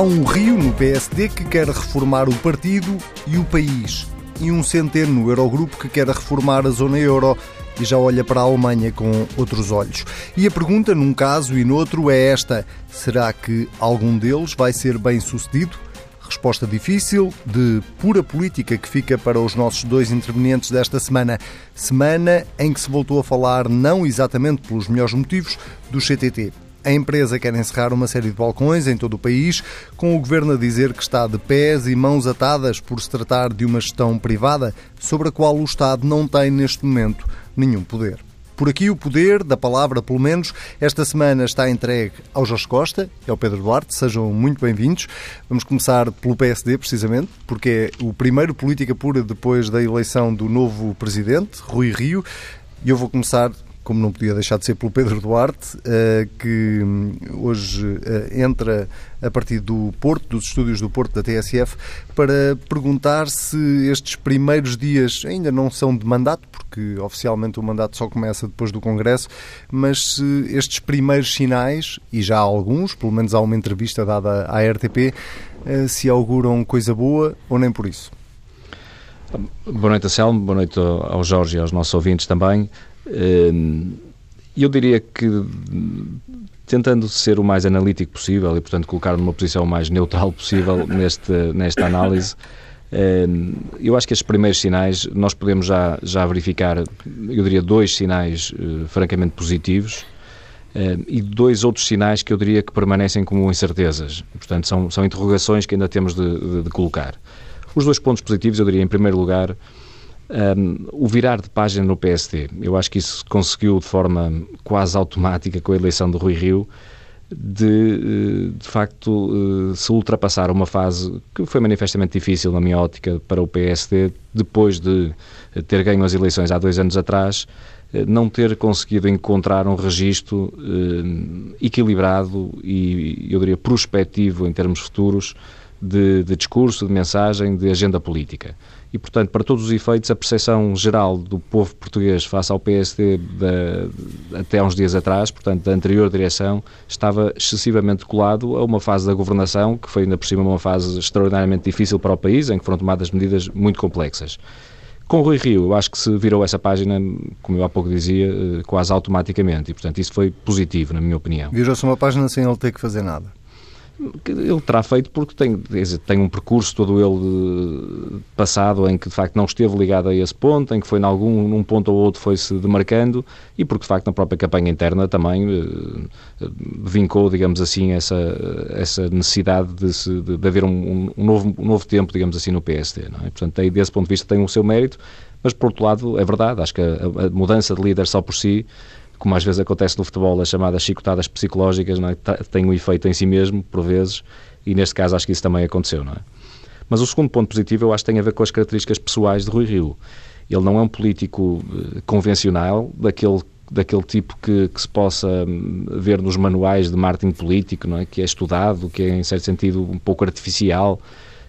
Há um Rio no PSD que quer reformar o partido e o país. E um centeno no Eurogrupo que quer reformar a zona euro e já olha para a Alemanha com outros olhos. E a pergunta, num caso e noutro, é esta: será que algum deles vai ser bem sucedido? Resposta difícil, de pura política, que fica para os nossos dois intervenientes desta semana. Semana em que se voltou a falar, não exatamente pelos melhores motivos, do CTT. A empresa quer encerrar uma série de balcões em todo o país, com o governo a dizer que está de pés e mãos atadas por se tratar de uma gestão privada sobre a qual o Estado não tem neste momento nenhum poder. Por aqui o poder da palavra, pelo menos, esta semana está entregue ao Jorge Costa e ao Pedro Duarte. Sejam muito bem-vindos. Vamos começar pelo PSD, precisamente, porque é o primeiro política pura depois da eleição do novo presidente, Rui Rio. E eu vou começar como não podia deixar de ser pelo Pedro Duarte, eh, que hum, hoje eh, entra a partir do Porto, dos estúdios do Porto da TSF, para perguntar se estes primeiros dias ainda não são de mandato, porque oficialmente o mandato só começa depois do Congresso, mas se estes primeiros sinais, e já há alguns, pelo menos há uma entrevista dada à RTP, eh, se auguram coisa boa ou nem por isso. Boa noite, Anselmo, boa noite ao Jorge e aos nossos ouvintes também. Hum, eu diria que tentando ser o mais analítico possível e, portanto, colocar numa posição mais neutral possível neste, nesta análise, hum, eu acho que estes primeiros sinais nós podemos já, já verificar, eu diria, dois sinais uh, francamente positivos uh, e dois outros sinais que eu diria que permanecem como incertezas. Portanto, são, são interrogações que ainda temos de, de, de colocar. Os dois pontos positivos, eu diria, em primeiro lugar, um, o virar de página no PSD. Eu acho que isso conseguiu de forma quase automática com a eleição de Rui Rio, de, eh, de facto, eh, se ultrapassar uma fase que foi manifestamente difícil na minha ótica para o PSD, depois de ter ganho as eleições há dois anos atrás, eh, não ter conseguido encontrar um registro equilibrado e, eu diria, prospectivo em termos futuros de, de discurso, de mensagem, de agenda política e, portanto, para todos os efeitos, a percepção geral do povo português face ao PSD até há uns dias atrás, portanto, da anterior direção, estava excessivamente colado a uma fase da governação, que foi ainda por cima uma fase extraordinariamente difícil para o país, em que foram tomadas medidas muito complexas. Com Rui Rio, eu acho que se virou essa página, como eu há pouco dizia, eh, quase automaticamente, e, portanto, isso foi positivo, na minha opinião. Virou-se uma página sem ele ter que fazer nada ele terá feito porque tem, tem um percurso todo ele passado em que de facto não esteve ligado a esse ponto, em que foi em algum num ponto ou outro foi-se demarcando e porque de facto na própria campanha interna também uh, vincou, digamos assim, essa, essa necessidade de, se, de, de haver um, um, novo, um novo tempo, digamos assim, no PSD. Não é? Portanto, tem, desse ponto de vista tem o seu mérito, mas por outro lado é verdade, acho que a, a mudança de líder só por si como às vezes acontece no futebol, as chamadas chicotadas psicológicas não é? têm um efeito em si mesmo, por vezes, e neste caso acho que isso também aconteceu, não é? Mas o segundo ponto positivo eu acho que tem a ver com as características pessoais de Rui Rio. Ele não é um político eh, convencional, daquele daquele tipo que, que, se possa hum, ver nos manuais de marketing político, não é? que é estudado, que é, em certo sentido, um pouco artificial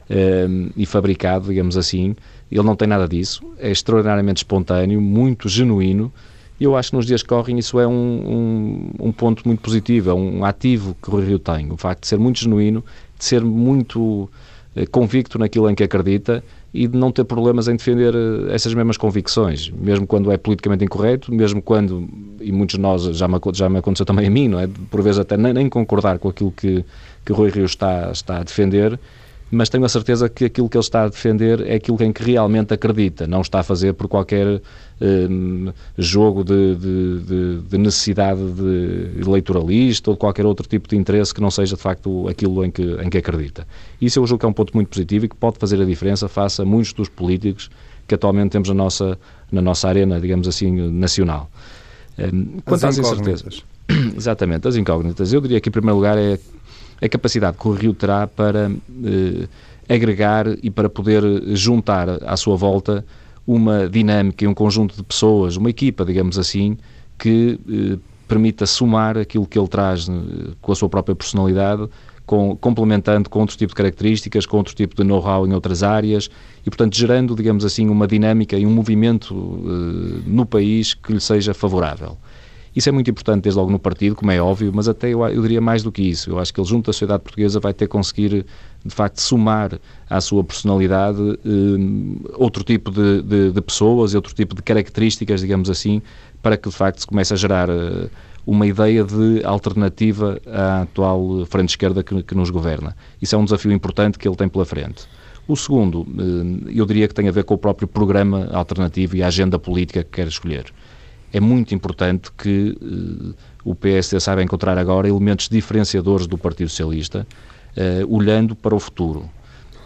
um, e fabricado, digamos assim. Ele não tem nada disso, é extraordinariamente espontâneo, muito genuíno e eu acho que nos dias que correm isso é um, um, um, ponto muito positivo, é um ativo que o Rio tem. O facto de ser muito genuíno, de ser muito eh, convicto naquilo em que acredita e de não ter problemas em defender eh, essas mesmas convicções, mesmo quando é politicamente incorreto, mesmo quando, e muitos de nós, já me, já me aconteceu também a mim, não é? Por vezes até nem, nem concordar com aquilo que, que Rui Rio está, está a defender, mas tenho a certeza que aquilo que ele está a defender é aquilo em que realmente acredita, não está a fazer por qualquer um, jogo de, de, de, necessidade de eleitoralista ou de qualquer outro tipo de interesse que não seja de facto aquilo em que, em que acredita. Isso eu julgo que é um ponto muito positivo e que pode fazer a diferença face a muitos dos políticos que atualmente temos na nossa, na nossa arena, digamos assim, nacional. Um, quanto às incertezas. Exatamente, as incógnitas. Eu diria que, em primeiro lugar, é a capacidade que o Rio terá para eh, agregar e para poder juntar à sua volta uma dinâmica e um conjunto de pessoas, uma equipa, digamos assim, que eh, permita somar aquilo que ele traz eh, com a sua própria personalidade, com, complementando com outro tipo de características, com outro tipo de know-how em outras áreas e, portanto, gerando, digamos assim, uma dinâmica e um movimento eh, no país que lhe seja favorável. Isso é muito importante desde logo no partido, como é óbvio, mas até eu, eu diria mais do que isso. Eu acho que ele, junto à sociedade portuguesa, vai ter que conseguir, de facto, somar à sua personalidade eh, outro tipo de, de, de, pessoas, outro tipo de características, digamos assim, para que, de facto, se comece a gerar eh, uma ideia de alternativa à atual frente esquerda que, que nos governa. Isso é um desafio importante que ele tem pela frente. O segundo, eh, eu diria que tem a ver com o próprio programa alternativo e a agenda política que quer escolher é muito importante que uh, o PSD saiba encontrar agora elementos diferenciadores do Partido Socialista, uh, olhando para o futuro.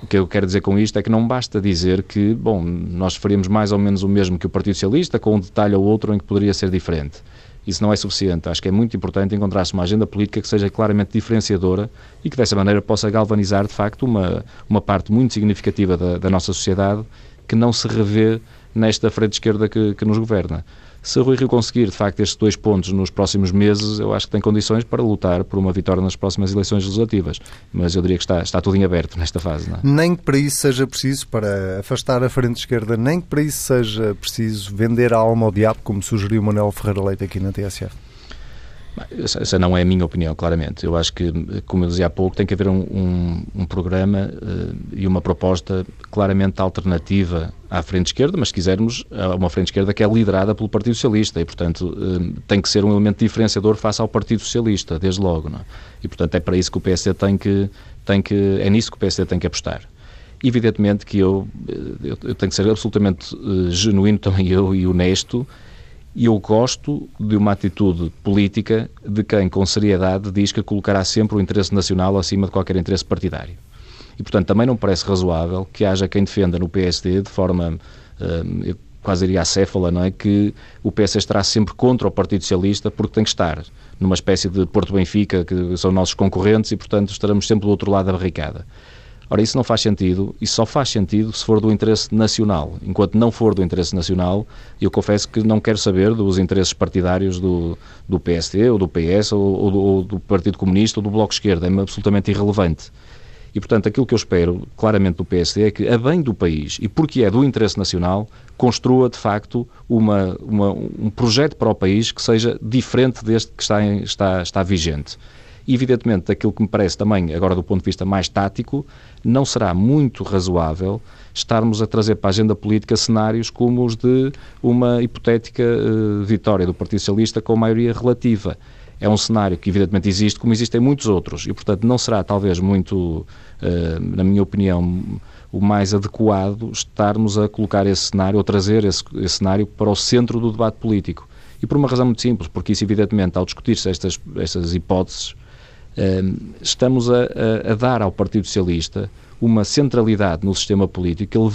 O que eu quero dizer com isto é que não basta dizer que, bom, nós faríamos mais ou menos o mesmo que o Partido Socialista, com um detalhe ou outro em que poderia ser diferente. Isso não é suficiente. Acho que é muito importante encontrar-se uma agenda política que seja claramente diferenciadora e que dessa maneira possa galvanizar, de facto, uma, uma parte muito significativa da, da nossa sociedade que não se revê nesta frente esquerda que, que nos governa. Se Rui Rio conseguir, de facto, estes dois pontos nos próximos meses, eu acho que tem condições para lutar por uma vitória nas próximas eleições legislativas. Mas eu diria que está, está tudo em aberto nesta fase. É? Nem que para isso seja preciso, para afastar a frente esquerda, nem que para isso seja preciso vender a alma ao diabo, como sugeriu Manuel Ferreira Leite aqui na TSF. Essa não é a minha opinião, claramente. Eu acho que, como eu dizia há pouco, tem que haver um, um, um programa uh, e uma proposta claramente alternativa à frente esquerda, mas se quisermos, uma frente esquerda que é liderada pelo Partido Socialista e, portanto, uh, tem que ser um elemento diferenciador face ao Partido Socialista, desde logo. Não é? E, portanto, é para isso que o PSD tem que, tem que. É nisso que o PSD tem que apostar. Evidentemente que eu, eh, eu, eu tenho que ser absolutamente uh, genuíno também eu e honesto e eu gosto de uma atitude política de quem, com seriedade, diz que colocará sempre o interesse nacional acima de qualquer interesse partidário. E, portanto, também não parece razoável que haja quem defenda no PSD, de forma, eu quase iria acéfala, não é? Que o PS estará sempre contra o Partido Socialista porque tem que estar numa espécie de Porto Benfica, que são nossos concorrentes e, portanto, estaremos sempre do outro lado da barricada. Ora, isso não faz sentido, e só faz sentido se for do interesse nacional. Enquanto não for do interesse nacional, eu confesso que não quero saber dos interesses partidários do, do PSD, ou do PS, ou, ou, do, ou do Partido Comunista, ou do Bloco Esquerda. É absolutamente irrelevante. E, portanto, aquilo que eu espero claramente do PSD é que, a bem do país e porque é do interesse nacional, construa, de facto, uma, uma, um projeto para o país que seja diferente deste que está, está, está vigente. Evidentemente, aquilo que me parece também, agora do ponto de vista mais tático, não será muito razoável estarmos a trazer para a agenda política cenários como os de uma hipotética uh, vitória do Partido Socialista com maioria relativa. É um cenário que, evidentemente, existe, como existem muitos outros, e, portanto, não será, talvez, muito, uh, na minha opinião, o mais adequado estarmos a colocar esse cenário, ou trazer esse, esse cenário para o centro do debate político. E por uma razão muito simples, porque isso, evidentemente, ao discutir-se estas, estas hipóteses, estamos a, a, a, dar ao Partido Socialista uma centralidade no sistema político que ele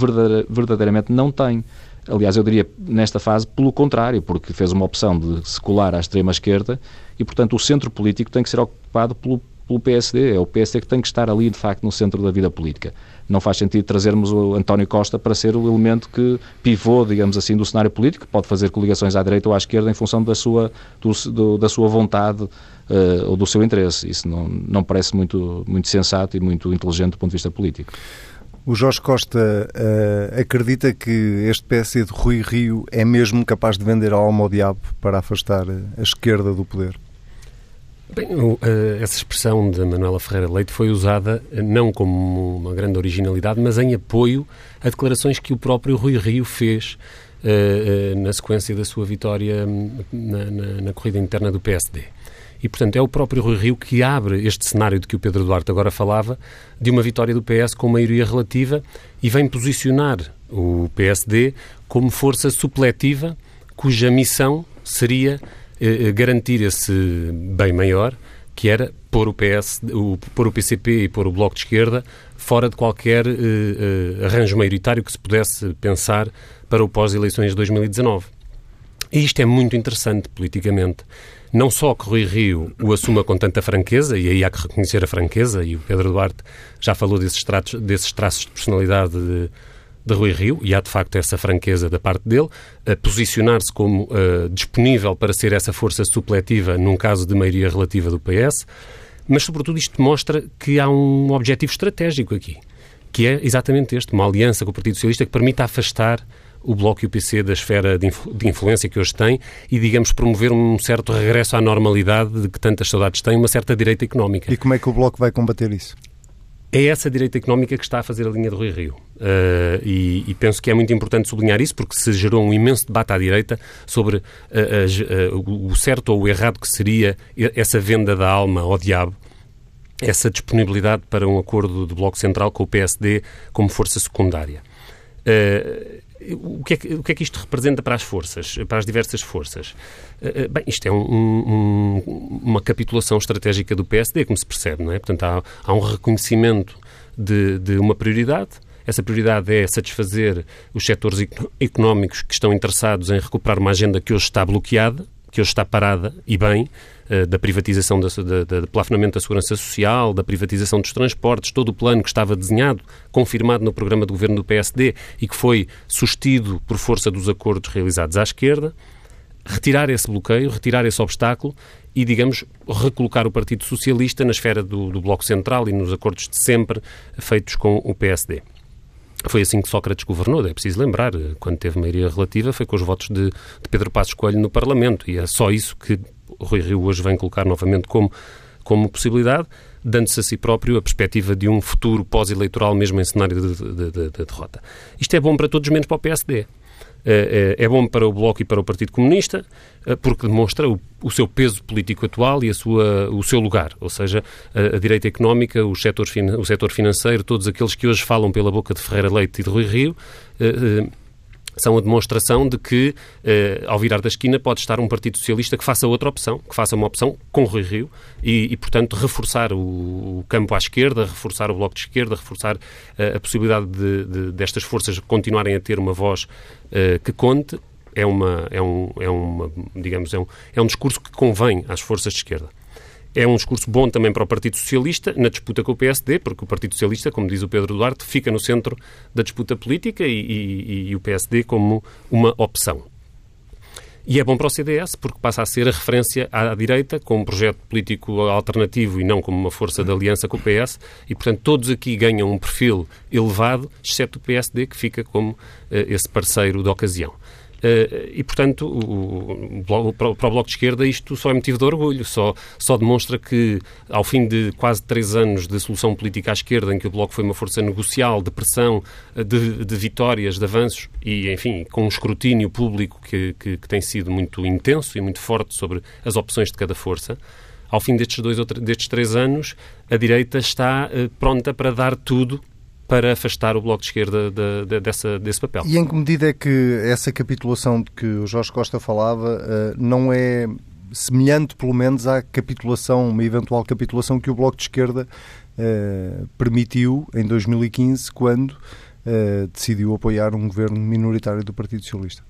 verdadeiramente não tem. Aliás, eu diria nesta fase pelo contrário, porque fez uma opção de se colar à extrema-esquerda e, portanto, o centro político tem que ser ocupado pelo, pelo PSD. É o PSD que tem que estar ali, de facto, no centro da vida política não faz sentido trazermos o António Costa para ser o elemento que pivô, digamos assim, do cenário político, pode fazer coligações à direita ou à esquerda em função da sua, do, do, da sua vontade uh, ou do seu interesse. Isso não, não parece muito, muito sensato e muito inteligente do ponto de vista político. O Jorge Costa uh, acredita que este PSD de Rui Rio é mesmo capaz de vender a alma ao diabo para afastar a esquerda do poder? Bem, eh, essa expressão de Manuela Ferreira Leite foi usada eh, não como uma grande originalidade, mas em apoio a declarações que o próprio Rui Rio fez uh, na sequência da sua vitória hum, na, na, na, corrida interna do PSD. E, portanto, é o próprio Rui Rio que abre este cenário de que o Pedro Duarte agora falava, de uma vitória do PS com maioria relativa e vem posicionar o PSD como força supletiva cuja missão seria eh, eh, garantir esse bem maior, que era pôr o PS, o, pôr o PCP e pôr o Bloco de Esquerda fora de qualquer eh, eh, arranjo maioritário que se pudesse pensar para o pós-eleições de 2019. E isto é muito interessante politicamente. Não só que Rui Rio o assuma com tanta franqueza, e aí há que reconhecer a franqueza, e o Pedro Duarte já falou desses, tratos, desses traços de personalidade de, de Rui Rio, e há de facto essa franqueza da parte dele, a posicionar-se como uh, disponível para ser essa força supletiva num caso de maioria relativa do PS, mas sobretudo isto mostra que há um objetivo estratégico aqui, que é exatamente este, uma aliança com o Partido Socialista que permita afastar o Bloco e o PC da esfera de, influ de, influência que hoje têm e, digamos, promover um certo regresso à normalidade de que tantas saudades têm, uma certa direita económica. E como é que o Bloco vai combater isso? É essa direita económica que está a fazer a linha do Rio. Uh, e, e, penso que é muito importante sublinhar isso, porque se gerou um imenso debate à direita sobre uh, uh, o certo ou o errado que seria essa venda da alma ao diabo, essa disponibilidade para um acordo do Bloco Central com o PSD como força secundária. O que, é que, o que, é que, isto representa para as forças, para as diversas forças? Bem, isto é um, um, uma capitulação estratégica do PSD, como se percebe, não é? Portanto, há, há um reconhecimento de, de, uma prioridade. Essa prioridade é satisfazer os setores económicos que estão interessados em recuperar uma agenda que hoje está bloqueada, que hoje está parada, e bem, eh, da privatização, da, da plafonamento da segurança social, da privatização dos transportes, todo o plano que estava desenhado, confirmado no programa de governo do PSD e que foi sustido por força dos acordos realizados à esquerda, retirar esse bloqueio, retirar esse obstáculo e, digamos, recolocar o Partido Socialista na esfera do, do Bloco Central e nos acordos de sempre feitos com o PSD. Foi assim que Sócrates governou, é preciso lembrar, quando teve maioria relativa foi com os votos de, de Pedro Passos Coelho no Parlamento e é só isso que Rui Rio hoje vem colocar novamente como, como possibilidade, dando-se a si próprio a perspectiva de um futuro pós-eleitoral, mesmo em cenário de, de, de, de, derrota. Isto é bom para todos, menos para o PSD. É, é, é bom para o Bloco e para o Partido Comunista, eh, porque demonstra o, o, seu peso político atual e a sua, o seu lugar, ou seja, a, a direita económica, o setor, o setor financeiro, todos aqueles que hoje falam pela boca de Ferreira Leite e de Rui Rio, eh, eh, são a demonstração de que, eh, ao virar da esquina, pode estar um Partido Socialista que faça outra opção, que faça uma opção com Rui Rio e, e portanto, reforçar o, o, campo à esquerda, reforçar o Bloco de Esquerda, reforçar eh, a possibilidade de, de, destas forças continuarem a ter uma voz eh, que conte. É, uma, é, um, é, uma, digamos, é, um, é um discurso que convém às forças de esquerda. É um discurso bom também para o Partido Socialista na disputa com o PSD, porque o Partido Socialista, como diz o Pedro Duarte, fica no centro da disputa política e, e, e o PSD como uma opção. E é bom para o CDS, porque passa a ser a referência à direita, como um projeto político alternativo e não como uma força de aliança com o PS, e, portanto, todos aqui ganham um perfil elevado, exceto o PSD, que fica como uh, esse parceiro de ocasião. Eh, e, portanto, o, o, para o Bloco de Esquerda isto só é motivo de orgulho, só, só demonstra que, ao fim de quase três anos de solução política à esquerda, em que o Bloco foi uma força negocial, de pressão, eh, de, de vitórias, de avanços, e, enfim, com um escrutínio público que, que, que tem sido muito intenso e muito forte sobre as opções de cada força, ao fim destes dois destes três anos, a direita está uh, pronta para dar tudo para afastar o Bloco de Esquerda de, de, dessa, desse papel. E em que medida é que essa capitulação de que o Jorge Costa falava uh, não é semelhante, pelo menos, à capitulação, uma eventual capitulação que o Bloco de Esquerda uh, permitiu em 2015, quando uh, decidiu apoiar um governo minoritário do Partido Socialista?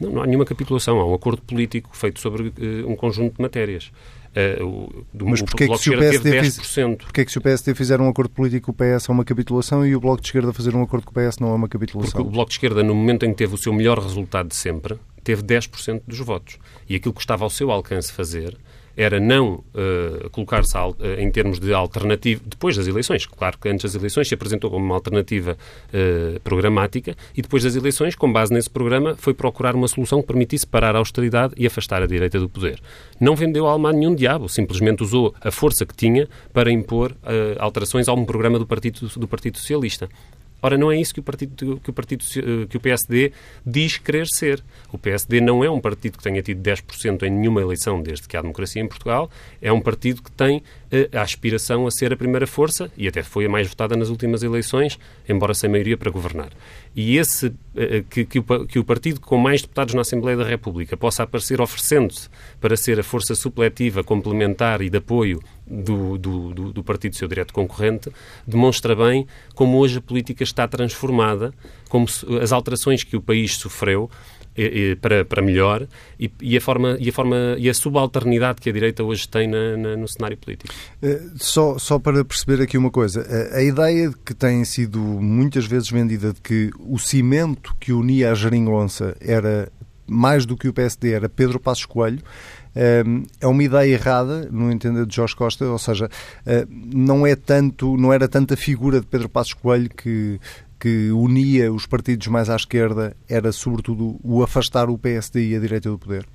Não, não há nenhuma capitulação, há um acordo político feito sobre um conjunto de matérias. Uh, do, Mas porquê que, se o PSD fiz, porquê que se o PSD fizer um acordo político com o PS é uma capitulação e o Bloco de Esquerda fazer um acordo com o PS não é uma capitulação? Porque o Bloco de Esquerda, no momento em que teve o seu melhor resultado de sempre, teve 10% dos votos. E aquilo que estava ao seu alcance fazer era não uh, colocar-se uh, em termos de alternativa, depois das eleições, claro que antes das eleições se apresentou como uma alternativa uh, programática e depois das eleições, com base nesse programa, foi procurar uma solução que permitisse parar a austeridade e afastar a direita do poder. Não vendeu a alma nenhum diabo, simplesmente usou a força que tinha para impor alterações a um programa do Partido, do Partido Socialista. Ora, não é isso que o, partido, que, o partido, que o PSD diz querer ser. O PSD não é um partido que tenha tido 10% em nenhuma eleição desde que há democracia em Portugal. É um partido que tem eh, a aspiração a ser a primeira força e até foi a mais votada nas últimas eleições, embora sem maioria para governar. E esse eh, eh, que, que, o, que o partido com mais deputados na Assembleia da República possa aparecer oferecendo-se para ser a força supletiva, complementar e de apoio do, do, do, do partido seu direto concorrente, demonstra bem como hoje a política está transformada, como as alterações que o país sofreu para, para melhor e, e, a forma, e, a forma, e a subalternidade que a direita hoje tem na, na, no cenário político. Eh, só, só para perceber aqui uma coisa, a, a ideia que tem sido muitas vezes vendida de que o cimento que unia a geringonça era mais do que o PSD, era Pedro Passos Coelho, é uma ideia errada, no entender de Jorge Costa, ou seja, não é tanto, não era tanta figura de Pedro Passos Coelho que que unia os partidos mais à esquerda era, sobretudo, o afastar o PSD e a direita do poder?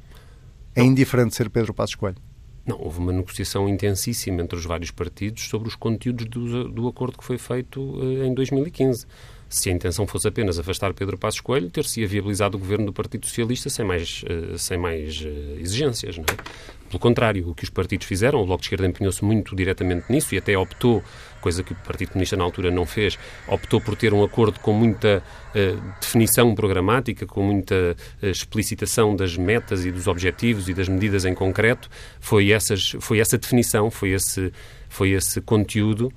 É indiferente ser Pedro Passos Coelho? Não, houve uma negociação intensíssima entre os vários partidos sobre os conteúdos do, do acordo que foi feito uh, em 2015 se a intenção fosse apenas afastar Pedro Passos Coelho, ter-se viabilizado o governo do Partido Socialista sem mais, uh, sem mais uh, exigências. Não é? Pelo contrário, o que os partidos fizeram, o Bloco de Esquerda empenhou-se muito diretamente nisso e até optou, coisa que o Partido Comunista na altura não fez, optou por ter um acordo com muita uh, definição programática, com muita explicitação das metas e dos objetivos e das medidas em concreto. Foi, essas, foi essa definição, foi esse, foi esse conteúdo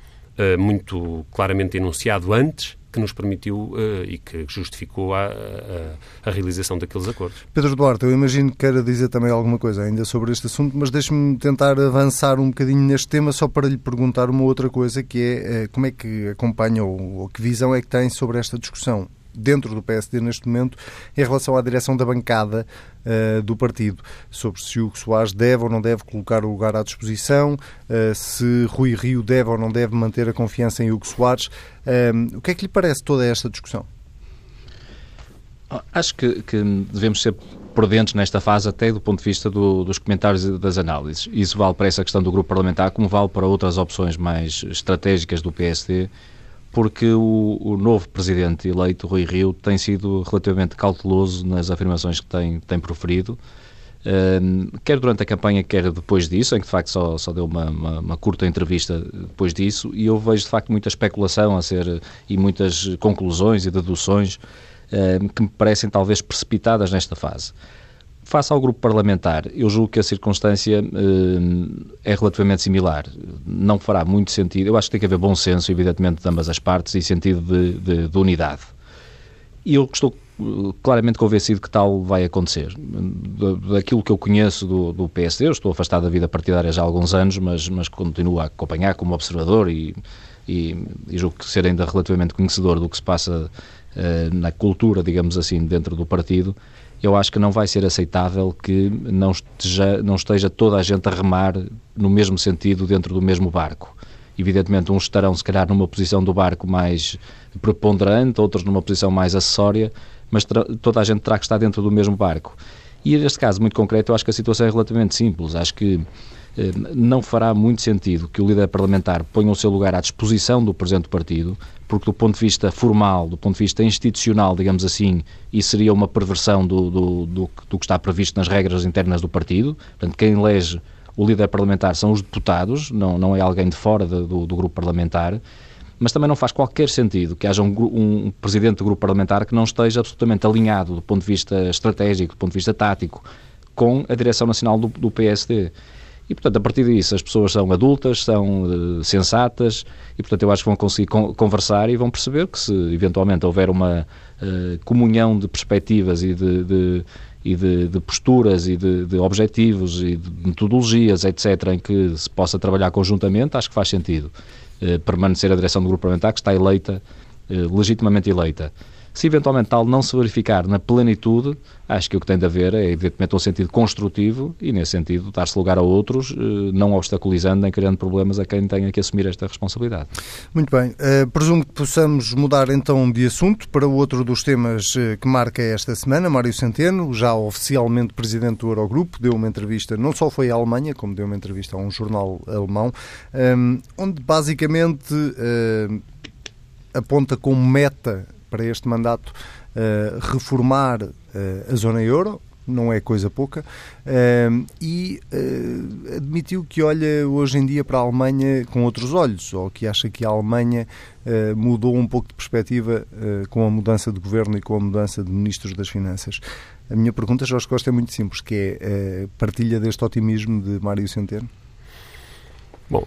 muito claramente enunciado antes que nos permitiu uh, e que justificou a, a, a, realização daqueles acordos. Pedro Duarte, eu imagino que queira dizer também alguma coisa ainda sobre este assunto, mas deixe-me tentar avançar um bocadinho neste tema só para lhe perguntar uma outra coisa, que é uh, como é que acompanha ou, ou que visão é que tem sobre esta discussão dentro do PSD neste momento em relação à direção da bancada uh, do partido, sobre se Hugo Soares deve ou não deve colocar o lugar à disposição, uh, se Rui Rio deve ou não deve manter a confiança em Hugo Soares. Uh, o que é que lhe parece toda esta discussão? Acho que, que devemos ser prudentes nesta fase, até do ponto de vista do, dos comentários e das análises. Isso vale para essa questão do grupo parlamentar, como vale para outras opções mais estratégicas do PSD porque o, o, novo presidente eleito, Rui Rio, tem sido relativamente cauteloso nas afirmações que tem, tem proferido, uh, quer durante a campanha, quer depois disso, em que de facto só, só deu uma, uma, uma, curta entrevista depois disso, e eu vejo de facto muita especulação a ser e muitas conclusões e deduções uh, que me parecem talvez precipitadas nesta fase. Face ao grupo parlamentar, eu julgo que a circunstância uh, é relativamente similar. Não fará muito sentido. Eu acho que tem que haver bom senso, evidentemente, de ambas as partes e sentido de, de, de unidade. E eu estou eh, claramente convencido que tal vai acontecer. Daquilo que eu conheço do, do PSD, eu estou afastado da vida partidária já há alguns anos, mas, mas continuo a acompanhar como observador e, e, e julgo que ser ainda relativamente conhecedor do que se passa uh, na cultura, digamos assim, dentro do partido eu acho que não vai ser aceitável que não esteja, não esteja toda a gente a remar no mesmo sentido dentro do mesmo barco. Evidentemente, uns estarão, se calhar, numa posição do barco mais preponderante, outros numa posição mais acessória, mas toda a gente terá que estar dentro do mesmo barco. E neste caso muito concreto, eu acho que a situação é relativamente simples. Acho que não fará muito sentido que o líder parlamentar ponha o seu lugar à disposição do Presidente do Partido, porque do ponto de vista formal, do ponto de vista institucional, digamos assim, isso seria uma perversão do, do, do, do que está previsto nas regras internas do partido. Portanto, quem elege o líder parlamentar são os deputados, não, não é alguém de fora de, do, do grupo parlamentar mas também não faz qualquer sentido que haja um, um, presidente do grupo parlamentar que não esteja absolutamente alinhado do ponto de vista estratégico, do ponto de vista tático, com a direção nacional do, do PSD. E, portanto, a partir disso, as pessoas são adultas, são uh, sensatas e, portanto, eu acho que vão conseguir con conversar e vão perceber que se eventualmente houver uma uh, comunhão de perspectivas e de, de e de, de, posturas e de, de, objetivos e de metodologias, etc., em que se possa trabalhar conjuntamente, acho que faz sentido uh, permanecer a direção do grupo parlamentar, que está eleita, legitimamente eleita. Se eventualmente tal não se verificar na plenitude, acho que o que tem de haver é, evidentemente, um sentido construtivo e, nesse sentido, dar-se lugar a outros, eh, não obstaculizando nem criando problemas a quem tenha que assumir esta responsabilidade. Muito bem. Uh, presumo que possamos mudar então de assunto para outro dos temas eh, que marca esta semana. Mário Centeno, já oficialmente presidente do Eurogrupo, deu uma entrevista, não só foi à Alemanha, como deu uma entrevista a um jornal alemão, um, onde basicamente uh, aponta como meta para este mandato uh, reformar uh, a zona euro, não é coisa pouca, uh, e admitiu que olha hoje em dia para a Alemanha com outros olhos, ou que acha que a Alemanha mudou um pouco de perspectiva com a mudança de governo e com a mudança de ministros das Finanças. A minha pergunta, Jorge Costa, é muito simples, que é partilha deste otimismo de Mário Centeno? Bom,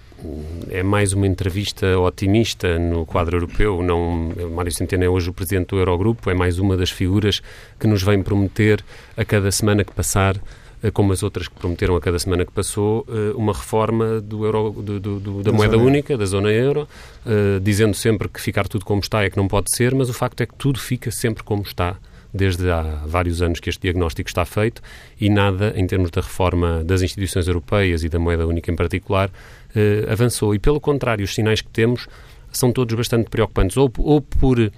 é mais uma entrevista otimista no quadro europeu. Não, Mário Centeno é hoje o presidente do Eurogrupo, é mais uma das figuras que nos vem prometer a cada semana que passar eh, como as outras que prometeram a cada semana que passou, eh, uma reforma do euro, do, do, do, da, da moeda única, da zona euro, uh, dizendo sempre que ficar tudo como está é que não pode ser, mas o facto é que tudo fica sempre como está desde há vários anos que este diagnóstico está feito e nada, em termos da reforma das instituições europeias e da moeda única em particular, eh, avançou. E, pelo contrário, os sinais que temos são todos bastante preocupantes, ou, ou por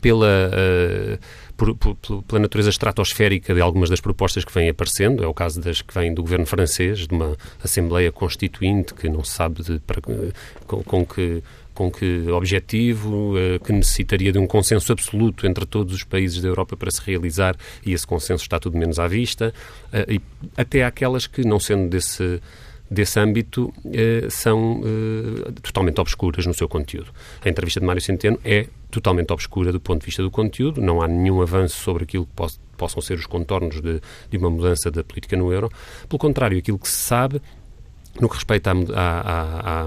pela, uh, por, por, pela natureza estratosférica de algumas das propostas que vêm aparecendo. É o caso das que vêm do governo francês, de uma Assembleia Constituinte que não se sabe de, para, com, com que com que objetivo, que necessitaria de um consenso absoluto entre todos os países da Europa para se realizar e esse consenso está tudo menos à vista, até aquelas que, não sendo desse desse âmbito eh, são eh, totalmente obscuras no seu conteúdo. A entrevista de Mário Centeno é totalmente obscura do ponto de vista do conteúdo, não há nenhum avanço sobre aquilo que poss possam ser os contornos de, de, uma mudança da política no euro. Pelo contrário, aquilo que se sabe no que respeita à, à, à,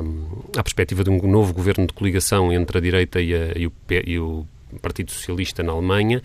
à perspectiva de um novo governo de coligação entre a direita e, a, e, o, e o, Partido Socialista na Alemanha,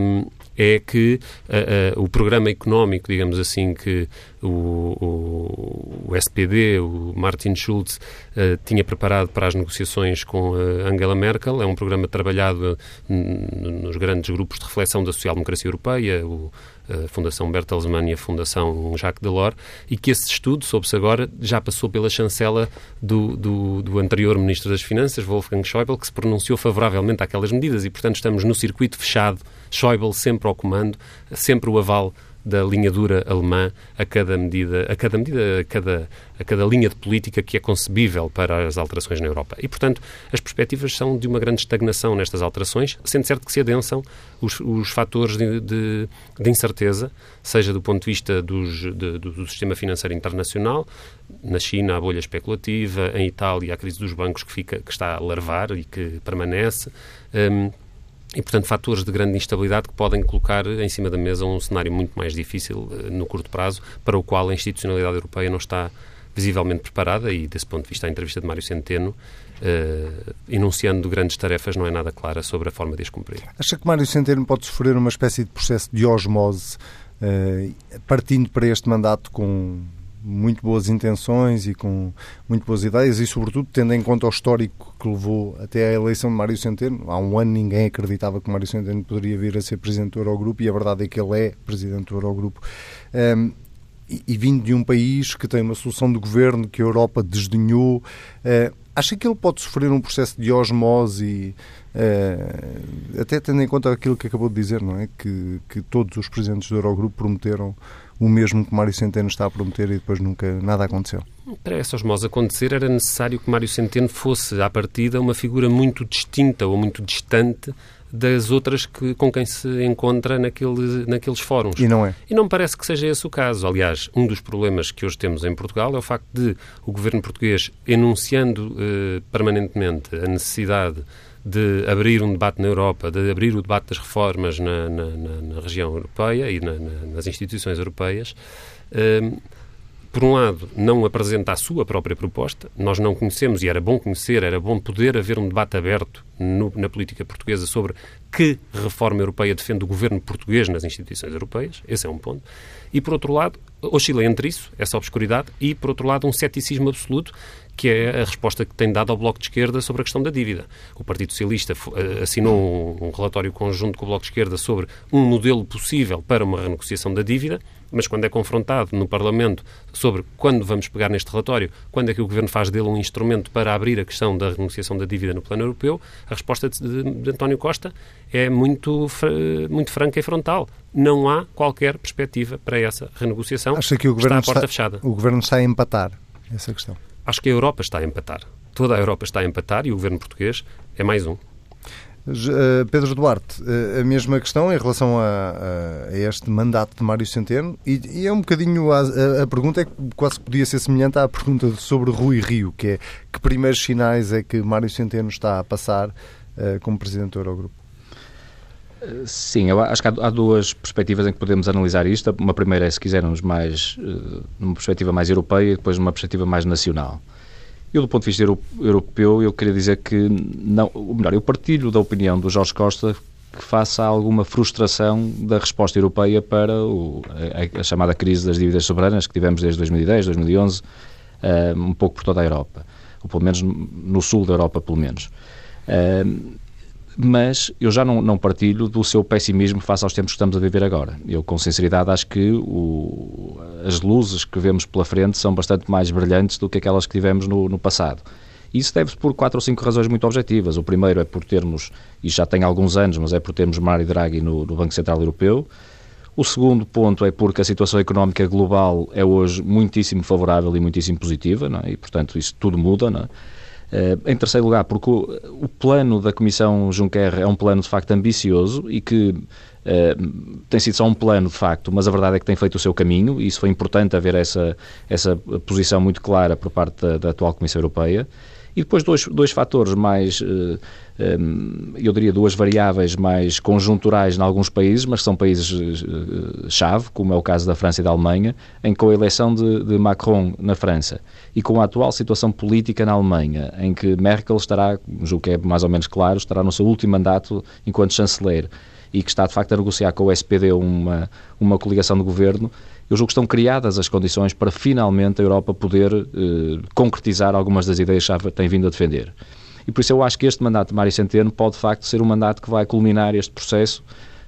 um, é que uh, uh, o programa económico, digamos assim, que o, o, o SPD, o Martin Schulz, uh, tinha preparado para as negociações com Angela Merkel, é um programa trabalhado nos grandes grupos de reflexão da social-democracia europeia, o, a Fundação Bertelsmann e a Fundação Jacques Delors, e que esse estudo, soube-se agora, já passou pela chancela do, do, do, anterior Ministro das Finanças, Wolfgang Schäuble, que se pronunciou favoravelmente àquelas medidas. E, portanto, estamos no circuito fechado, Schäuble sempre ao comando, sempre o aval da linha dura alemã a cada medida, a cada medida, a cada, a cada linha de política que é concebível para as alterações na Europa. E, portanto, as perspectivas são de uma grande estagnação nestas alterações, sendo certo que se adensam os, os fatores de, de, de, incerteza, seja do ponto de vista dos, de, do sistema financeiro internacional, na China a bolha especulativa, em Itália a crise dos bancos que, fica, que está a larvar e que permanece. Um, e, portanto, fatores de grande instabilidade que podem colocar em cima da mesa um cenário muito mais difícil eh, no curto prazo, para o qual a institucionalidade europeia não está visivelmente preparada e, desse ponto de vista, a entrevista de Mário Centeno, uh, enunciando grandes tarefas, não é nada clara sobre a forma de as cumprir. Acha que Mário Centeno pode sofrer uma espécie de processo de osmose, uh, partindo para este mandato com muito boas intenções e com muito boas ideias e, sobretudo, tendo em conta o histórico que levou até à eleição de Mário Centeno. Há um ano ninguém acreditava que Mário Centeno poderia vir a ser presidente do Eurogrupo e a verdade é que ele é presidente do Eurogrupo. Um, e, e, vindo de um país que tem uma solução de governo que a Europa desdenhou, uh, acha que ele pode sofrer um processo de osmose, uh, até tendo em conta aquilo que acabou de dizer, não é? Que, que todos os presidentes do Eurogrupo prometeram o mesmo que Mário Centeno está a prometer e depois nunca nada aconteceu? Para essa osmose acontecer era necessário que Mário Centeno fosse, à partida, uma figura muito distinta ou muito distante das outras que, com quem se encontra naquele, naqueles fóruns. E não é? E não me parece que seja esse o caso. Aliás, um dos problemas que hoje temos em Portugal é o facto de o governo português, enunciando eh, permanentemente a necessidade de abrir um debate na Europa, de abrir o debate das reformas na, na, na, na região europeia e nas instituições europeias, um, por um lado, não apresenta a sua própria proposta, nós não conhecemos e era bom conhecer, era bom poder haver um debate aberto no, na política portuguesa sobre que reforma europeia defende o governo português nas instituições europeias, esse é um ponto. E, por outro lado, oscila entre isso, essa obscuridade, e, por outro lado, um ceticismo absoluto que é a resposta que tem dado ao Bloco de Esquerda sobre a questão da dívida. O Partido Socialista eh, assinou um, relatório conjunto com o Bloco de Esquerda sobre um modelo possível para uma renegociação da dívida, mas quando é confrontado no Parlamento sobre quando vamos pegar neste relatório, quando é que o Governo faz dele um instrumento para abrir a questão da renegociação da dívida no plano europeu, a resposta de, de António Costa é muito, muito franca e frontal. Não há qualquer perspectiva para essa renegociação. Acha que o Governo está está. O Governo está a empatar essa questão? Acho que a Europa está a empatar. Toda a Europa está a empatar e o governo português é mais um. Eh, Pedro Duarte, eh, a mesma questão em relação a, a este mandato de Mário Centeno, e, e é um bocadinho a, a, pergunta é que quase podia ser semelhante à pergunta sobre Rui Rio, que é que primeiros sinais é que Mário Centeno está a passar uh, como Presidente do Eurogrupo? Sim, eu acho que há, duas perspectivas em que podemos analisar isto. Uma primeira é, se quisermos, mais uh, numa perspectiva mais europeia e depois numa perspectiva mais nacional. Eu, do ponto de vista europeu, eu queria dizer que, não, ou melhor, eu partilho da opinião do Jorge Costa que faça alguma frustração da resposta europeia para o, a, a, chamada crise das dívidas soberanas que tivemos desde 2010, 2011, uh, um pouco por toda a Europa, ou pelo menos no sul da Europa, pelo menos. Uh, mas eu já não, não, partilho do seu pessimismo face aos tempos que estamos a viver agora. Eu, com sinceridade, acho que o, as luzes que vemos pela frente são bastante mais brilhantes do que aquelas que tivemos no, no passado. Isso deve-se por quatro ou cinco razões muito objetivas. O primeiro é por termos, e já tem alguns anos, mas é por termos Mário Draghi no, no Banco Central Europeu. O segundo ponto é porque a situação económica global é hoje muitíssimo favorável e muitíssimo positiva, é? e portanto isso tudo muda. Uh, em terceiro lugar, porque o, o, plano da Comissão Juncker é um plano de facto ambicioso e que uh, tem sido só um plano de facto, mas a verdade é que tem feito o seu caminho e isso foi importante haver essa, essa posição muito clara por parte da, da atual Comissão Europeia. E depois dois, dois fatores mais, eh, eh, eu diria duas variáveis mais conjunturais em alguns países, mas são países-chave, eh, como é o caso da França e da Alemanha, em que com a eleição de, de Macron na França e com a atual situação política na Alemanha, em que Merkel estará, julgo que é mais ou menos claro, estará no seu último mandato enquanto chanceler e que está de facto a negociar com o SPD uma, uma coligação de governo, eu julgo que estão criadas as condições para finalmente a Europa poder eh, concretizar algumas das ideias que tem vindo a defender. E por isso eu acho que este mandato de Mário Centeno pode de facto ser um mandato que vai culminar este processo,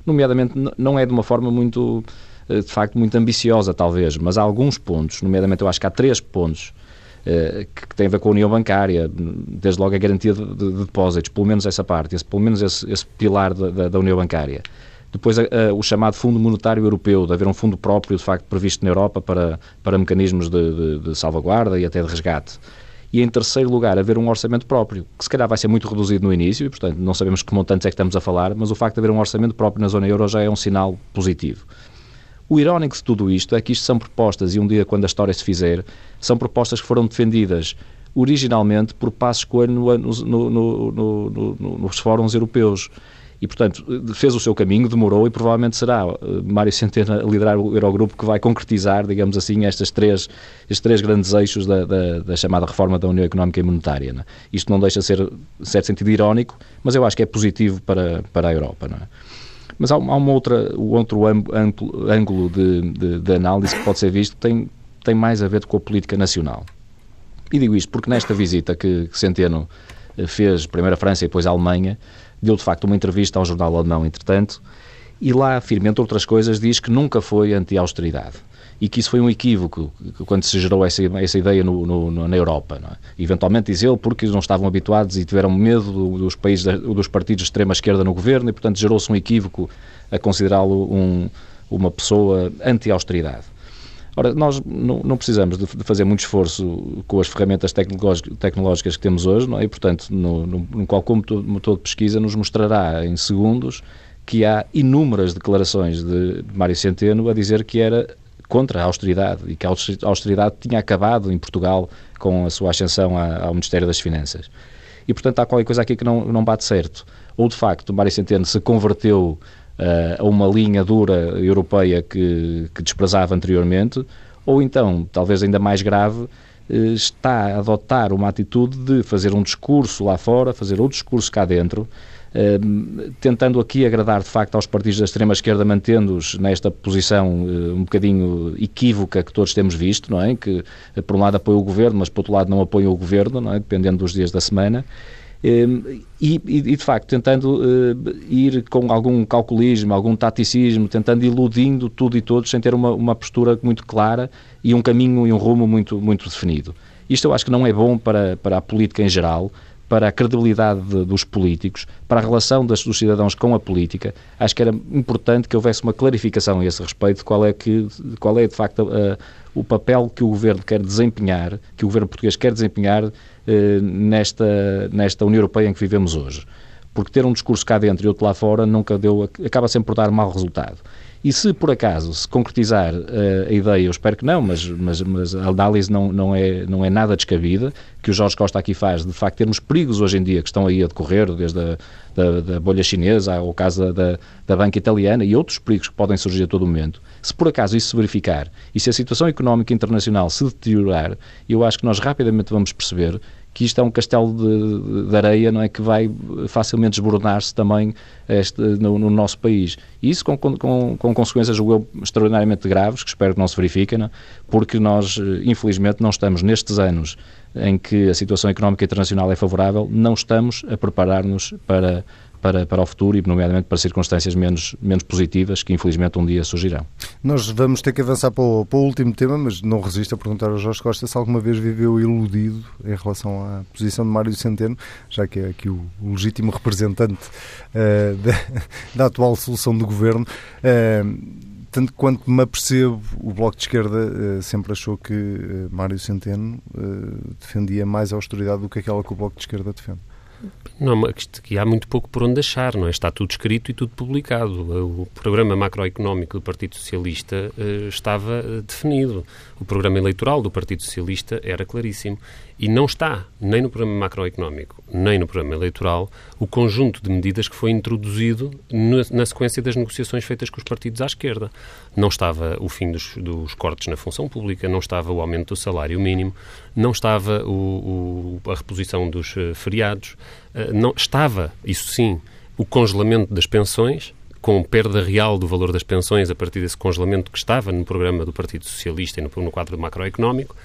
nomeadamente não é de uma forma muito, eh, de facto, muito ambiciosa talvez, mas há alguns pontos, nomeadamente eu acho que há três pontos eh, que têm a ver com a união bancária, desde logo a garantia de, de, de depósitos, pelo menos essa parte, esse, pelo menos esse, esse pilar da, da, da união bancária. Depois, a, a, o chamado Fundo Monetário Europeu, de haver um fundo próprio, de facto, previsto na Europa para, para mecanismos de, de, de salvaguarda e até de resgate. E, em terceiro lugar, haver um orçamento próprio, que se calhar vai ser muito reduzido no início, e, portanto, não sabemos que montantes é que estamos a falar, mas o facto de haver um orçamento próprio na zona euro já é um sinal positivo. O irónico de tudo isto é que isto são propostas, e um dia, quando a história se fizer, são propostas que foram defendidas originalmente por Passos Coelho no, no, no, nos fóruns europeus. E, portanto, fez o seu caminho, demorou e provavelmente será uh, Mário Centeno a liderar o Eurogrupo que vai concretizar, digamos assim, estas três, estes três grandes eixos da, da, da chamada reforma da União Económica e Monetária. Não é? Isto não deixa de ser, em certo sentido, irónico, mas eu acho que é positivo para, para a Europa. Não é? Mas há, há uma outra, o outro ângulo de, de, de, análise que pode ser visto que tem, tem mais a ver com a política nacional. E digo isto porque nesta visita que, que Centeno eh, fez, primeiro a França e depois a Alemanha, deu de facto uma entrevista ao jornal alemão, entretanto, e lá afirma, entre outras coisas, diz que nunca foi anti-austeridade e que isso foi um equívoco quando se gerou essa, essa ideia no, no, na Europa. É? Eventualmente, diz ele, porque não estavam habituados e tiveram medo dos, países, dos partidos de extrema-esquerda no governo e, portanto, gerou-se um equívoco a considerá-lo um, uma pessoa anti-austeridade. Ora, nós não, não precisamos de, de, fazer muito esforço com as ferramentas tecnológicas que temos hoje, não é? e, portanto, no, no, no qualquer motor, de pesquisa nos mostrará em segundos que há inúmeras declarações de Mário Centeno a dizer que era contra a austeridade e que a austeridade tinha acabado em Portugal com a sua ascensão ao Ministério das Finanças. E, portanto, há qualquer coisa aqui que não, não bate certo. Ou, de facto, Mário Centeno se converteu a uma linha dura europeia que, que desprezava anteriormente, ou então, talvez ainda mais grave, eh, está a adotar uma atitude de fazer um discurso lá fora, fazer outro discurso cá dentro, eh, tentando aqui agradar de facto aos partidos da extrema-esquerda, mantendo-os nesta posição eh, um bocadinho equívoca que todos temos visto, não é? Que por um lado apoia o governo, mas por outro lado não apoia o governo, não é? Dependendo dos dias da semana. Ehm, e, e, de facto, tentando uh, ir com algum calculismo, algum taticismo, tentando iludindo tudo e todos sem ter uma, uma postura muito clara e um caminho e um rumo muito, muito definido. Isto eu acho que não é bom para, para a política em geral, para a credibilidade de, dos políticos, para a relação das, dos cidadãos com a política. Acho que era importante que houvesse uma clarificação a esse respeito de qual é, que, qual é de facto a, o papel que o governo quer desempenhar, que o governo português quer desempenhar eh, nesta, nesta União Europeia em que vivemos hoje. Porque ter um discurso cá dentro e outro lá fora nunca deu, acaba sempre por dar mau resultado. E se por acaso se concretizar uh, a ideia, eu espero que não, mas, mas, mas, a análise não, não, é, não é nada descabida, que o Jorge Costa aqui faz, de facto termos perigos hoje em dia que estão aí a decorrer, desde a da, da bolha chinesa ao caso da, da banca italiana e outros perigos que podem surgir a todo momento. Se por acaso isso se verificar e se a situação económica internacional se deteriorar, eu acho que nós rapidamente vamos perceber que isto é um castelo de, de areia não é que vai facilmente desboronar-se também este, no, no, nosso país. E isso com, com, com consequências eu, extraordinariamente graves, que espero que não se verifiquem, não? É? porque nós, infelizmente, não estamos nestes anos em que a situação económica internacional é favorável, não estamos a preparar-nos para, para, para o futuro e, nomeadamente, para circunstâncias menos, menos positivas que, infelizmente, um dia surgirão. Nós vamos ter que avançar para o, para o último tema, mas não resisto a perguntar ao Jorge Costa se alguma vez viveu iludido em relação à posição de Mário Centeno, já que é aqui o, o legítimo representante uh, da, da, atual solução do governo. Uh, tanto quanto me apercebo, o Bloco de Esquerda uh, sempre achou que Mário Centeno defendia mais a austeridade do que aquela que o Bloco de Esquerda defende. Não, que há muito pouco por onde achar, não é? Está tudo escrito e tudo publicado. O programa macroeconómico do Partido Socialista uh, estava uh, definido. O programa eleitoral do Partido Socialista era claríssimo. E não está, nem no programa macroeconómico, nem no programa eleitoral, o conjunto de medidas que foi introduzido na, sequência das negociações feitas com os partidos à esquerda. Não estava o fim dos, dos cortes na função pública, não estava o aumento do salário mínimo, não estava o, o, a reposição dos uh, feriados, uh, não estava, isso sim, o congelamento das pensões, com perda real do valor das pensões a partir desse congelamento que estava no programa do Partido Socialista e no, no quadro macroeconómico.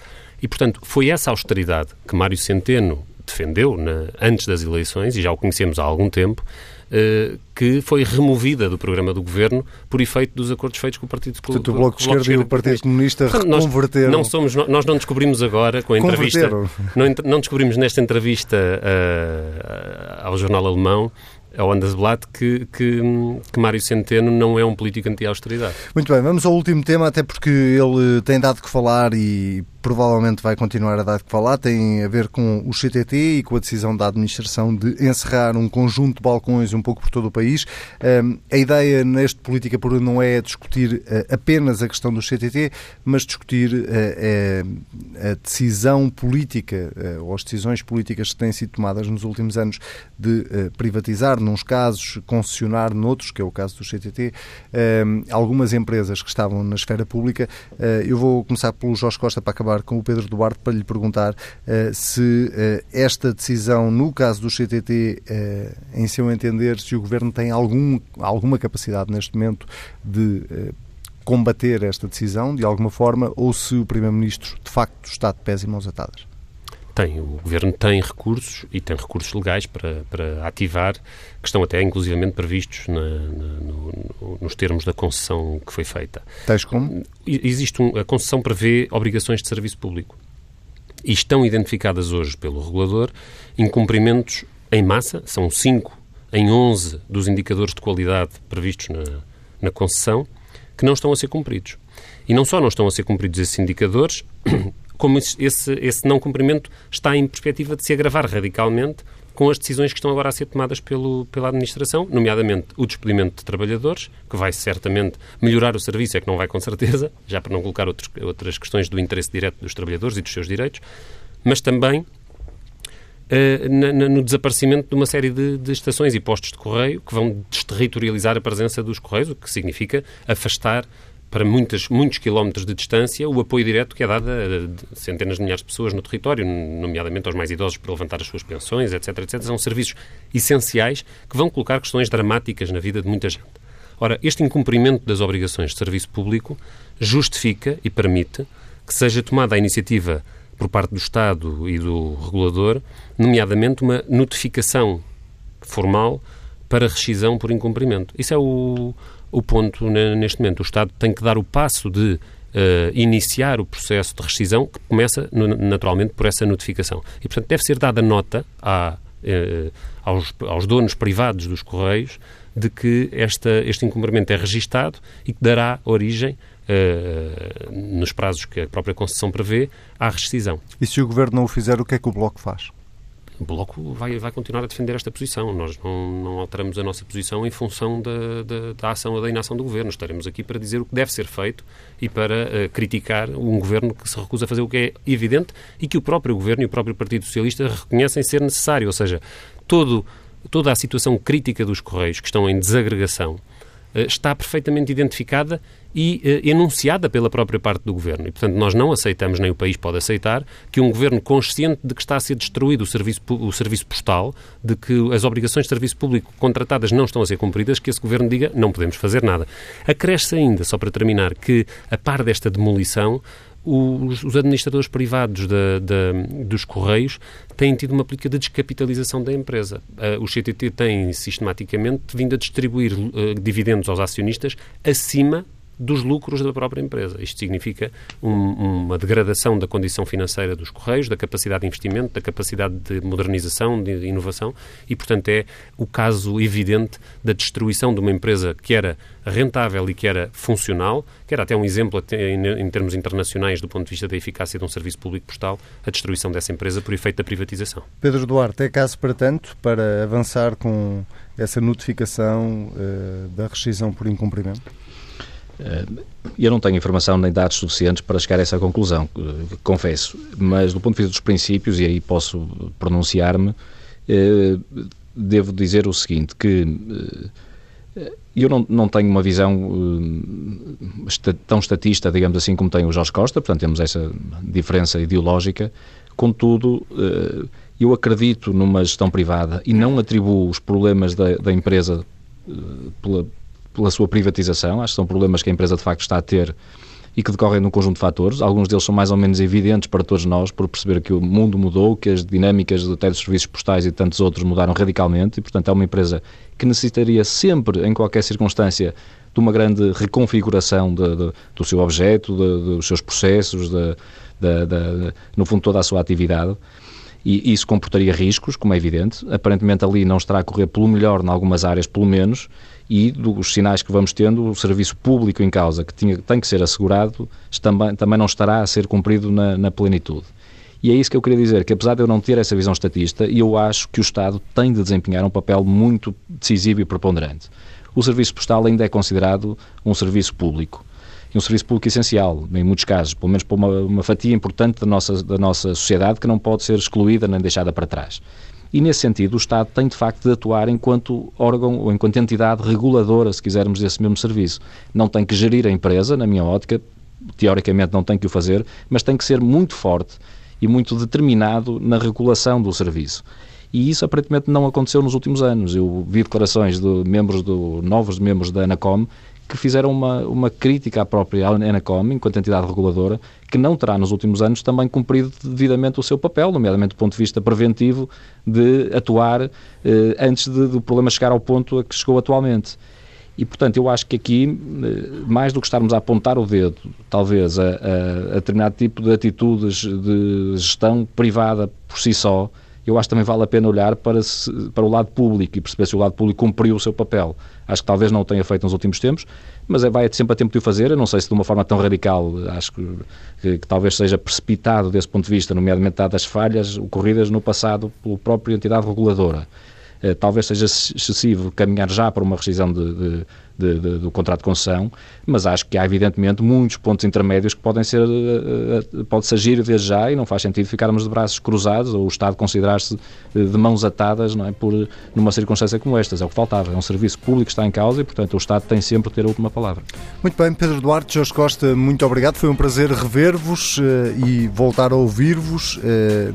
E, portanto, foi essa austeridade que Mário Centeno defendeu na, antes das eleições, e já o conhecemos há algum tempo, uh, que foi removida do programa do Governo por efeito dos acordos feitos com o Partido Portanto, o Bloco de Esquerda e o Partido Comunista Portanto, reconverteram. Nós, não somos, nós não descobrimos agora, com a entrevista... Não, não descobrimos nesta entrevista uh, ao jornal alemão ao Andesblatt que, que, que Mário Centeno não é um político anti-austeridade. Muito bem, vamos ao último tema, até porque ele tem dado que falar e provavelmente vai continuar a dar que falar, tem a ver com o CTT e com a decisão da administração de encerrar um conjunto de balcões um pouco por todo o país. A ideia neste Política Pura não é discutir eh, apenas a questão do CTT, mas discutir eh, eh, a decisão política ou as decisões políticas que têm sido tomadas nos últimos anos de privatizar, nos casos, concessionar noutros, que é o caso do CTT, algumas empresas que estavam na esfera pública. Eu vou começar pelo Jorge Costa para acabar com o Pedro Duarte para lhe perguntar se esta decisão, no caso do CTT, em seu entender, se o Governo tem algum, alguma capacidade neste momento de combater esta decisão de alguma forma ou se o Primeiro-Ministro de facto está de pés e mãos atadas. Tem, o Governo tem recursos e tem recursos legais para, para ativar, que estão até inclusivamente previstos na, na, no, nos termos da concessão que foi feita. Tais como? Existe um, a concessão prevê obrigações de serviço público e estão identificadas hoje pelo regulador incumprimentos em massa, são 5 em 11 dos indicadores de qualidade previstos na, na concessão, que não estão a ser cumpridos. E não só não estão a ser cumpridos esses indicadores, como esse, esse não cumprimento está em perspectiva de se agravar radicalmente com as decisões que estão agora a ser tomadas pelo, pela administração, nomeadamente o despedimento de trabalhadores, que vai certamente melhorar o serviço, é que não vai com certeza, já para não colocar outros, outras questões do interesse direto dos trabalhadores e dos seus direitos, mas também na, no desaparecimento de uma série de, de, estações e postos de correio que vão desterritorializar a presença dos correios, o que significa afastar para muitas, muitos quilómetros de distância o apoio direto que é dado a centenas de milhares de pessoas no território, nomeadamente aos mais idosos para levantar as suas pensões, etc, etc. São serviços essenciais que vão colocar questões dramáticas na vida de muita gente. Ora, este incumprimento das obrigações de serviço público justifica e permite que seja tomada a iniciativa por parte do Estado e do regulador, nomeadamente uma notificação formal para rescisão por incumprimento. Isso é o, o ponto neste momento. O Estado tem que dar o passo de Uh, iniciar o processo de rescisão, que começa naturalmente por essa notificação. E, portanto, deve ser dada nota a, uh, aos, aos, donos privados dos Correios de que esta, este incumprimento é registado e que dará origem, uh, nos prazos que a própria Constituição prevê, à rescisão. E se o Governo não o fizer, o que é que o Bloco faz? O Bloco vai, vai continuar a defender esta posição. Nós não, não alteramos a nossa posição em função da, da, da, ação ou da inação do Governo. Estaremos aqui para dizer o que deve ser feito e para uh, criticar um Governo que se recusa a fazer o que é evidente e que o próprio Governo e o próprio Partido Socialista reconhecem ser necessário. Ou seja, todo, toda a situação crítica dos Correios que estão em desagregação uh, está perfeitamente identificada e eh, enunciada pela própria parte do Governo. E, portanto, nós não aceitamos, nem o país pode aceitar, que um Governo consciente de que está a ser destruído o serviço, o serviço postal, de que as obrigações de serviço público contratadas não estão a ser cumpridas, que esse Governo diga não podemos fazer nada. Acresce ainda, só para terminar, que a par desta demolição, os, os administradores privados dos Correios têm tido uma política de descapitalização da empresa. Uh, o CTT tem sistematicamente vindo a distribuir uh, dividendos aos acionistas acima dos lucros da própria empresa. Isto significa um, uma degradação da condição financeira dos Correios, da capacidade de investimento, da capacidade de modernização, de inovação e, portanto, é o caso evidente da destruição de uma empresa que era rentável e que era funcional, que era até um exemplo em termos internacionais do ponto de vista da eficácia de um serviço público postal, a destruição dessa empresa por efeito da privatização. Pedro Duarte, é caso para tanto para avançar com essa notificação uh, da rescisão por incumprimento? Eh, eu não tenho informação nem dados suficientes para chegar a essa conclusão, eh, confesso, mas do ponto de vista dos princípios, e aí posso pronunciar-me, eh, devo dizer o seguinte, que eu não, não tenho uma visão tão estatista, digamos assim, como tem o Jorge Costa, portanto temos essa diferença ideológica, contudo, eu acredito numa gestão privada e não atribuo os problemas da, da empresa pela, pela sua privatização. Acho que são problemas que a empresa de facto está a ter e que decorrem num conjunto de fatores. Alguns deles são mais ou menos evidentes para todos nós, por perceber que o mundo mudou, que as dinâmicas até dos serviços postais e tantos outros mudaram radicalmente e, portanto, é uma empresa que necessitaria sempre, em qualquer circunstância, de uma grande reconfiguração de, de, do seu objeto, de, dos seus processos, no fundo, toda a sua atividade. E isso comportaria riscos, como é evidente. Aparentemente ali não estará a correr pelo melhor, em algumas áreas, pelo menos, e dos sinais que vamos tendo, o serviço público em causa, que tinha, tem que ser assegurado, também, também não estará a ser cumprido na, na plenitude. E é isso que eu queria dizer, que apesar de eu não ter essa visão estatista, eu acho que o Estado tem de desempenhar um papel muito decisivo e preponderante. O serviço postal ainda é considerado um serviço público. E um serviço público essencial, em muitos casos, pelo menos para uma, uma fatia importante da nossa, da nossa sociedade que não pode ser excluída nem deixada para trás. E, nesse sentido, o Estado tem, de facto, de atuar enquanto órgão ou enquanto entidade reguladora, se quisermos, desse mesmo serviço. Não tem que gerir a empresa, na minha ótica, teoricamente não tem que o fazer, mas tem que ser muito forte e muito determinado na regulação do serviço. E isso aparentemente não aconteceu nos últimos anos. Eu vi declarações de membros do novos membros da Anacom que fizeram uma, uma crítica à própria Anacom, enquanto entidade reguladora, que não terá nos últimos anos também cumprido devidamente o seu papel, nomeadamente do ponto de vista preventivo, de atuar eh, antes de, do problema chegar ao ponto a que chegou atualmente. E, portanto, eu acho que aqui, eh, mais do que estarmos a apontar o dedo, talvez, a, a, a determinado tipo de atitudes de gestão privada por si só, eu acho que também vale a pena olhar para, se, para o lado público e perceber se o lado público cumpriu o seu papel. Acho que talvez não o tenha feito nos últimos tempos, mas é, vai sempre a tempo de o fazer. Eu não sei se de uma forma tão radical, acho que, que, que talvez seja precipitado desse ponto de vista, nomeadamente dadas falhas ocorridas no passado pela própria entidade reguladora. Eh, talvez seja excessivo caminhar já para uma rescisão de, de, de, de, do contrato de concessão, mas acho que há evidentemente muitos pontos intermédios que podem ser, uh, pode-se agir desde já e não faz sentido ficarmos de braços cruzados ou o Estado considerar-se de mãos atadas não é, por, numa circunstância como estas. É o que faltava. É um serviço público que está em causa e, portanto, o Estado tem sempre de ter a última palavra. Muito bem, Pedro Duarte, Jorge Costa, muito obrigado. Foi um prazer rever-vos e voltar a ouvir-vos.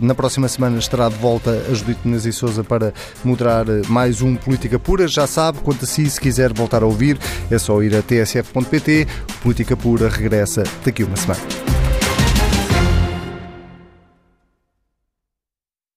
Na próxima semana estará de volta a Judite Nunes e Souza para moderar mais um Política Pura. Já sabe, quanto a si, se quiser voltar a ouvir, ouvir, é só ir a tsf.pt. Política Pura regressa daqui uma semana.